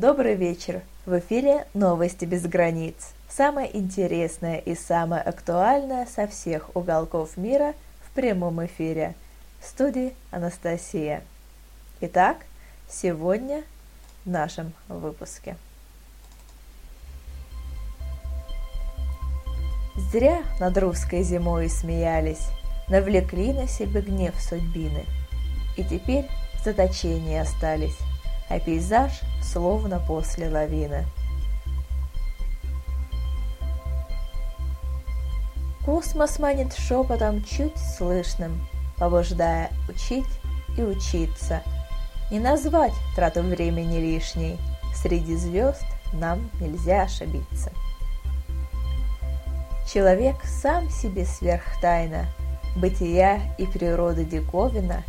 Добрый вечер! В эфире «Новости без границ». Самое интересное и самое актуальное со всех уголков мира в прямом эфире. В студии Анастасия. Итак, сегодня в нашем выпуске. Зря над русской зимой смеялись, навлекли на себе гнев судьбины. И теперь в заточении остались, а пейзаж словно после лавины. Космос манит шепотом чуть слышным, побуждая учить и учиться. Не назвать трату времени лишней, среди звезд нам нельзя ошибиться. Человек сам себе сверхтайна, бытия и природы диковина,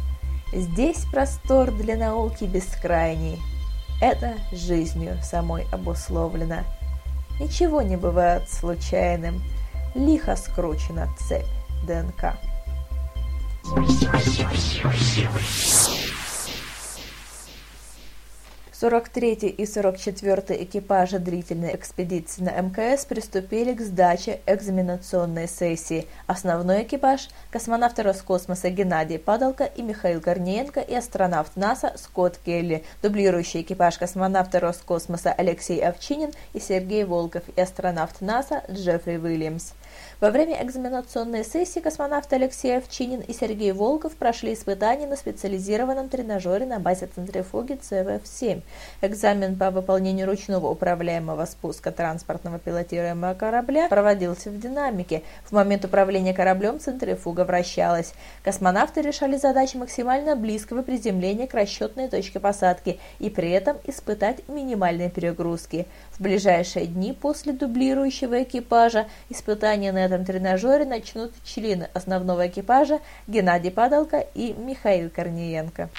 здесь простор для науки бескрайний, это жизнью самой обусловлено. Ничего не бывает случайным, лихо скручена цепь ДНК. 43 и 44 экипажи длительной экспедиции на МКС приступили к сдаче экзаменационной сессии. Основной экипаж – космонавты Роскосмоса Геннадий Падалко и Михаил Корниенко и астронавт НАСА Скотт Келли, дублирующий экипаж космонавта Роскосмоса Алексей Овчинин и Сергей Волков и астронавт НАСА Джеффри Уильямс. Во время экзаменационной сессии космонавты Алексей Овчинин и Сергей Волков прошли испытания на специализированном тренажере на базе центрифуги ЦВФ-7. Экзамен по выполнению ручного управляемого спуска транспортного пилотируемого корабля проводился в динамике. В момент управления кораблем центрифуга вращалась. Космонавты решали задачи максимально близкого приземления к расчетной точке посадки и при этом испытать минимальные перегрузки. В ближайшие дни после дублирующего экипажа испытания на этом тренажере начнут члены основного экипажа Геннадий Падалко и Михаил Корниенко.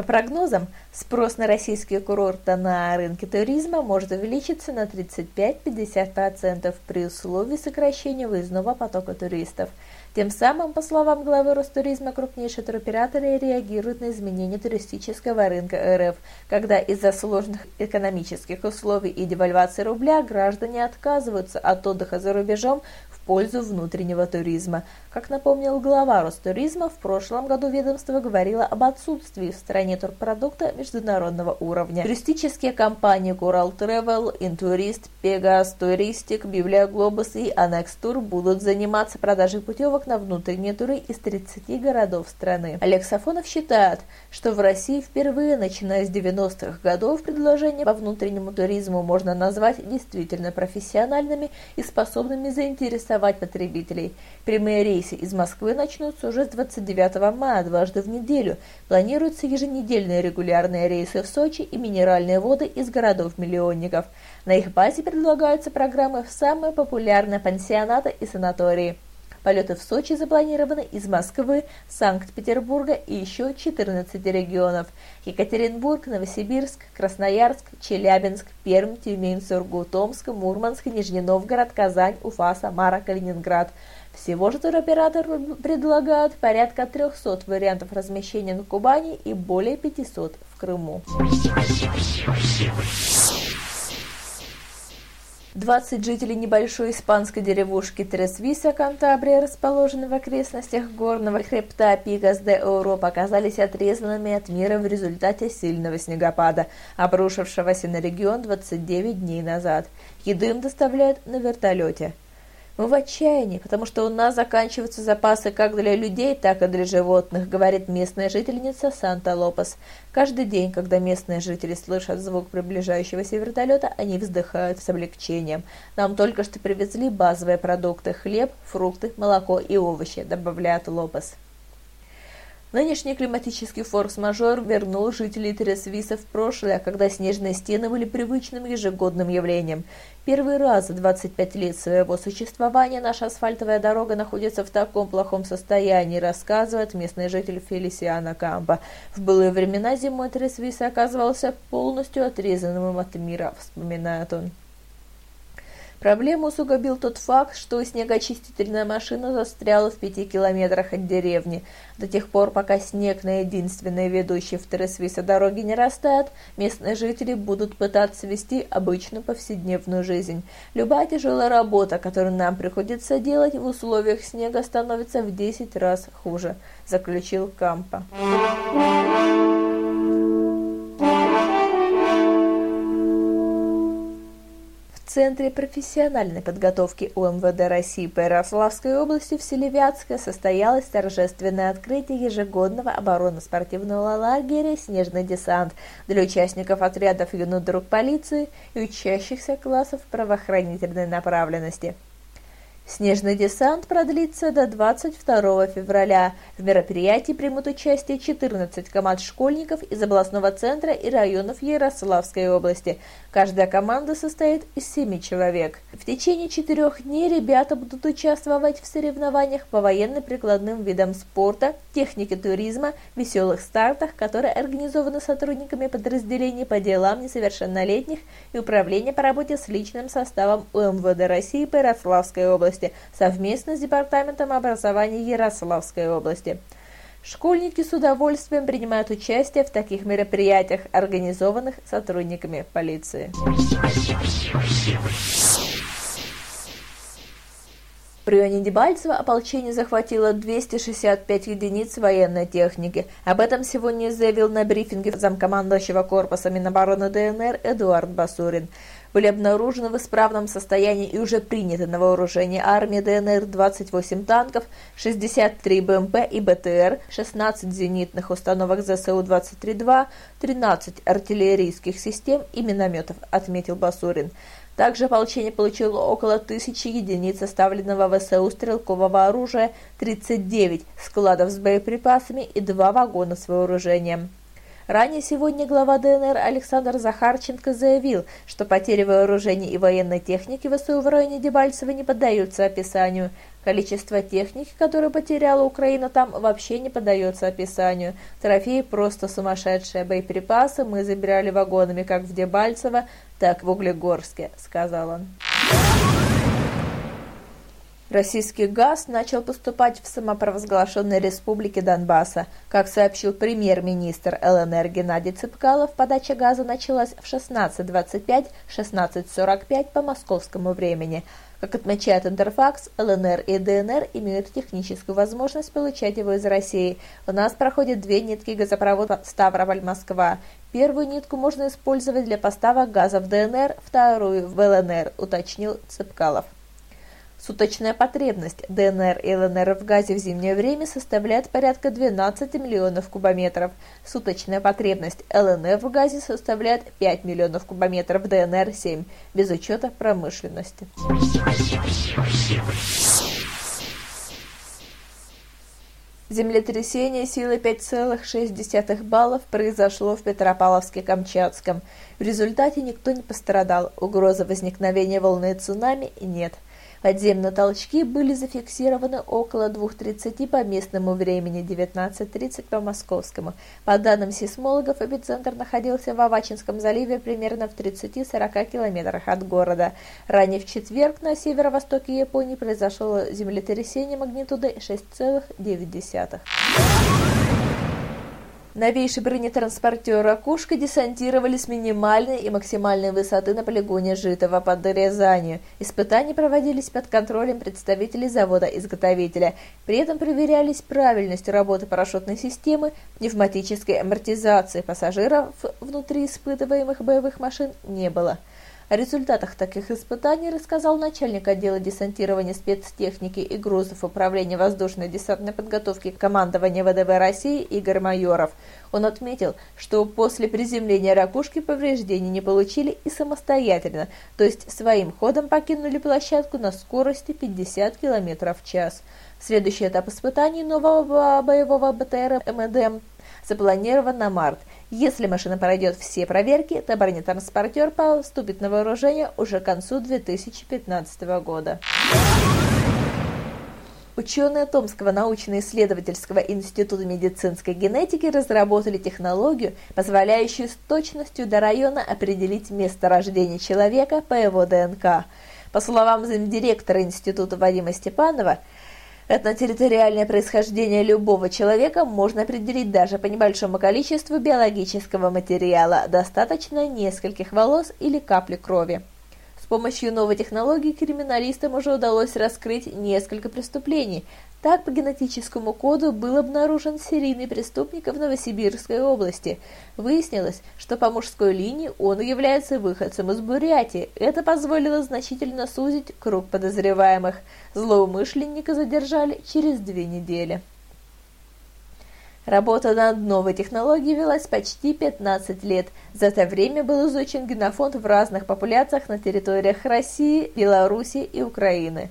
По прогнозам, спрос на российские курорты на рынке туризма может увеличиться на 35-50% при условии сокращения выездного потока туристов – тем самым, по словам главы Ростуризма, крупнейшие туроператоры реагируют на изменения туристического рынка РФ, когда из-за сложных экономических условий и девальвации рубля граждане отказываются от отдыха за рубежом пользу внутреннего туризма. Как напомнил глава Ростуризма, в прошлом году ведомство говорило об отсутствии в стране турпродукта международного уровня. Туристические компании Coral Travel, Intourist, Pegas Touristic, Библия Глобус и Annex Tour будут заниматься продажей путевок на внутренние туры из 30 городов страны. Олег Сафонов считает, что в России впервые, начиная с 90-х годов, предложения по внутреннему туризму можно назвать действительно профессиональными и способными заинтересовать интересовать потребителей. Прямые рейсы из Москвы начнутся уже с 29 мая дважды в неделю. Планируются еженедельные регулярные рейсы в Сочи и минеральные воды из городов-миллионников. На их базе предлагаются программы в самые популярные пансионаты и санатории. Полеты в Сочи запланированы из Москвы, Санкт-Петербурга и еще 14 регионов. Екатеринбург, Новосибирск, Красноярск, Челябинск, Пермь, Тюмень, Сургут, Омск, Мурманск, Нижний Новгород, Казань, Уфа, Самара, Калининград. Всего же туроператор предлагает порядка 300 вариантов размещения на Кубани и более 500 в Крыму. 20 жителей небольшой испанской деревушки Тресвиса, Кантабрия, расположенной в окрестностях горного хребта Пикас де Европа, оказались отрезанными от мира в результате сильного снегопада, обрушившегося на регион 29 дней назад. Еду им доставляют на вертолете. Мы в отчаянии, потому что у нас заканчиваются запасы как для людей, так и для животных, говорит местная жительница Санта-Лопес. Каждый день, когда местные жители слышат звук приближающегося вертолета, они вздыхают с облегчением. Нам только что привезли базовые продукты – хлеб, фрукты, молоко и овощи, добавляет Лопес. Нынешний климатический форс-мажор вернул жителей Тересвиса в прошлое, когда снежные стены были привычным ежегодным явлением. Первый раз за 25 лет своего существования наша асфальтовая дорога находится в таком плохом состоянии, рассказывает местный житель Фелисиана Кампа. В былые времена зимой Тересвиса оказывался полностью отрезанным от мира, вспоминает он. Проблему усугубил тот факт, что снегоочистительная машина застряла в пяти километрах от деревни. До тех пор, пока снег на единственной ведущей в Тересвиса дороге не растает, местные жители будут пытаться вести обычную повседневную жизнь. Любая тяжелая работа, которую нам приходится делать в условиях снега, становится в 10 раз хуже, заключил Кампа. Центре профессиональной подготовки УМВД России по Ярославской области в селе Вятское состоялось торжественное открытие ежегодного оборонно-спортивного лагеря «Снежный десант» для участников отрядов юных друг полиции и учащихся классов правоохранительной направленности. Снежный десант продлится до 22 февраля. В мероприятии примут участие 14 команд школьников из областного центра и районов Ярославской области. Каждая команда состоит из 7 человек. В течение четырех дней ребята будут участвовать в соревнованиях по военно-прикладным видам спорта, технике туризма, веселых стартах, которые организованы сотрудниками подразделений по делам несовершеннолетних и Управления по работе с личным составом УМВД России по Ярославской области области совместно с Департаментом образования Ярославской области. Школьники с удовольствием принимают участие в таких мероприятиях, организованных сотрудниками полиции. Районе Дебальцево ополчение захватило 265 единиц военной техники. Об этом сегодня заявил на брифинге замкомандующего корпуса Минобороны ДНР Эдуард Басурин были обнаружены в исправном состоянии и уже приняты на вооружение армии ДНР 28 танков, 63 БМП и БТР, 16 зенитных установок ЗСУ-23-2, 13 артиллерийских систем и минометов, отметил Басурин. Также ополчение получило около тысячи единиц оставленного ВСУ стрелкового оружия, 39 складов с боеприпасами и два вагона с вооружением. Ранее сегодня глава ДНР Александр Захарченко заявил, что потери вооружений и военной техники ВСУ в районе Дебальцево не поддаются описанию. Количество техники, которую потеряла Украина, там вообще не поддается описанию. Трофеи просто сумасшедшие. Боеприпасы мы забирали вагонами как в Дебальцево, так в Углегорске, сказал он. Российский газ начал поступать в самопровозглашенной республике Донбасса. Как сообщил премьер-министр ЛНР Геннадий Цыпкалов, подача газа началась в 16.25-16.45 по московскому времени. Как отмечает Интерфакс, ЛНР и ДНР имеют техническую возможность получать его из России. У нас проходят две нитки газопровода Ставрополь-Москва. Первую нитку можно использовать для поставок газа в ДНР, вторую в ЛНР, уточнил Цыпкалов. Суточная потребность ДНР и ЛНР в газе в зимнее время составляет порядка 12 миллионов кубометров. Суточная потребность ЛНР в газе составляет 5 миллионов кубометров, ДНР – 7, без учета промышленности. Землетрясение силой 5,6 баллов произошло в Петропавловске-Камчатском. В результате никто не пострадал, угрозы возникновения волны цунами нет – Подземные толчки были зафиксированы около 2.30 по местному времени, 19.30 по московскому. По данным сейсмологов, эпицентр находился в Авачинском заливе примерно в 30-40 километрах от города. Ранее в четверг на северо-востоке Японии произошло землетрясение магнитудой 6,9. Новейший бронетранспортер «Ракушка» десантировали с минимальной и максимальной высоты на полигоне Житова под Рязанью. Испытания проводились под контролем представителей завода-изготовителя. При этом проверялись правильность работы парашютной системы, пневматической амортизации пассажиров внутри испытываемых боевых машин не было. О результатах таких испытаний рассказал начальник отдела десантирования спецтехники и грузов Управления воздушной десантной подготовки командования ВДВ России Игорь Майоров. Он отметил, что после приземления ракушки повреждений не получили и самостоятельно, то есть своим ходом покинули площадку на скорости 50 км в час. Следующий этап испытаний нового боевого БТР МДМ запланирован на март. Если машина пройдет все проверки, то бронетранспортер поступит на вооружение уже к концу 2015 года. Ученые Томского научно-исследовательского института медицинской генетики разработали технологию, позволяющую с точностью до района определить место рождения человека по его ДНК. По словам замдиректора Института Вадима Степанова, Этнотерриториальное происхождение любого человека можно определить даже по небольшому количеству биологического материала, достаточно нескольких волос или капли крови помощью новой технологии криминалистам уже удалось раскрыть несколько преступлений. Так, по генетическому коду был обнаружен серийный преступник в Новосибирской области. Выяснилось, что по мужской линии он является выходцем из Бурятии. Это позволило значительно сузить круг подозреваемых. Злоумышленника задержали через две недели. Работа над новой технологией велась почти 15 лет. За это время был изучен генофонд в разных популяциях на территориях России, Беларуси и Украины.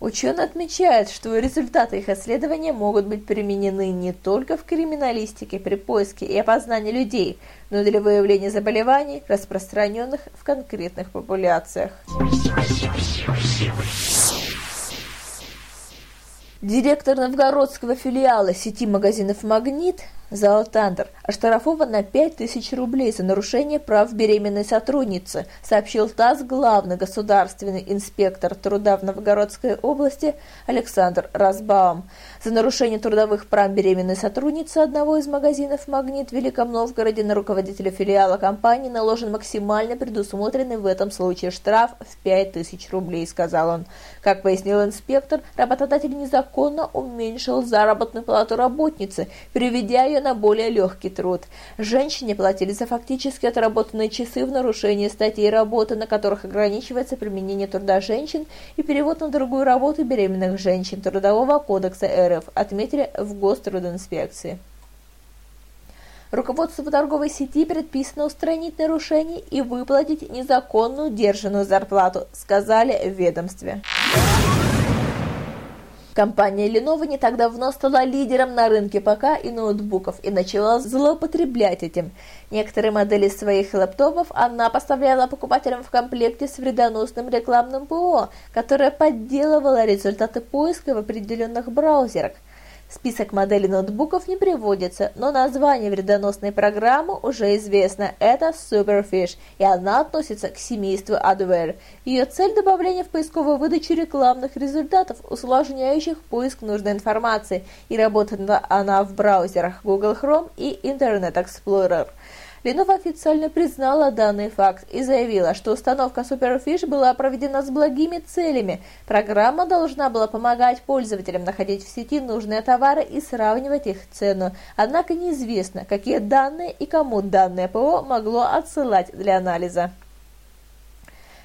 Ученые отмечают, что результаты их исследования могут быть применены не только в криминалистике при поиске и опознании людей, но и для выявления заболеваний, распространенных в конкретных популяциях. Директор новгородского филиала сети магазинов «Магнит» Золотандр оштрафован на 5000 рублей за нарушение прав беременной сотрудницы, сообщил ТАСС главный государственный инспектор труда в Новгородской области Александр Разбаум. За нарушение трудовых прав беременной сотрудницы одного из магазинов «Магнит» в Великом Новгороде на руководителя филиала компании наложен максимально предусмотренный в этом случае штраф в 5000 рублей, сказал он. Как пояснил инспектор, работодатель незаконно уменьшил заработную плату работницы, переведя ее на более легкий труд. Женщине платили за фактически отработанные часы в нарушении статей работы, на которых ограничивается применение труда женщин и перевод на другую работу беременных женщин Трудового кодекса РФ, отметили в Гострудинспекции. Руководству торговой сети предписано устранить нарушения и выплатить незаконную держанную зарплату, сказали в ведомстве. Компания Lenovo не так давно стала лидером на рынке ПК и ноутбуков и начала злоупотреблять этим. Некоторые модели своих лэптопов она поставляла покупателям в комплекте с вредоносным рекламным ПО, которое подделывало результаты поиска в определенных браузерах. Список моделей ноутбуков не приводится, но название вредоносной программы уже известно. Это Superfish, и она относится к семейству Adware. Ее цель – добавление в поисковую выдачу рекламных результатов, усложняющих поиск нужной информации, и работает она в браузерах Google Chrome и Internet Explorer. Lenovo официально признала данный факт и заявила, что установка Superfish была проведена с благими целями. Программа должна была помогать пользователям находить в сети нужные товары и сравнивать их цену. Однако неизвестно, какие данные и кому данное ПО могло отсылать для анализа.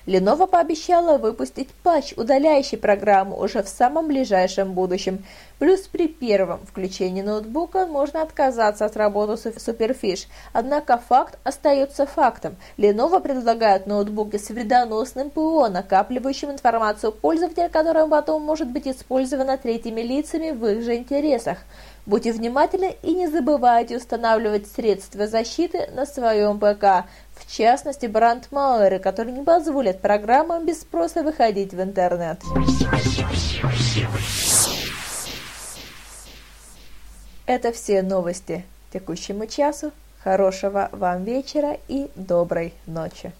Lenovo пообещала выпустить патч, удаляющий программу уже в самом ближайшем будущем. Плюс при первом включении ноутбука можно отказаться от работы с Superfish. Однако факт остается фактом. Lenovo предлагает ноутбуки с вредоносным ПО, накапливающим информацию пользователя, которая потом может быть использована третьими лицами в их же интересах. Будьте внимательны и не забывайте устанавливать средства защиты на своем ПК, в частности брандмауэры, которые не позволят программам без спроса выходить в интернет. Это все новости текущему часу. Хорошего вам вечера и доброй ночи.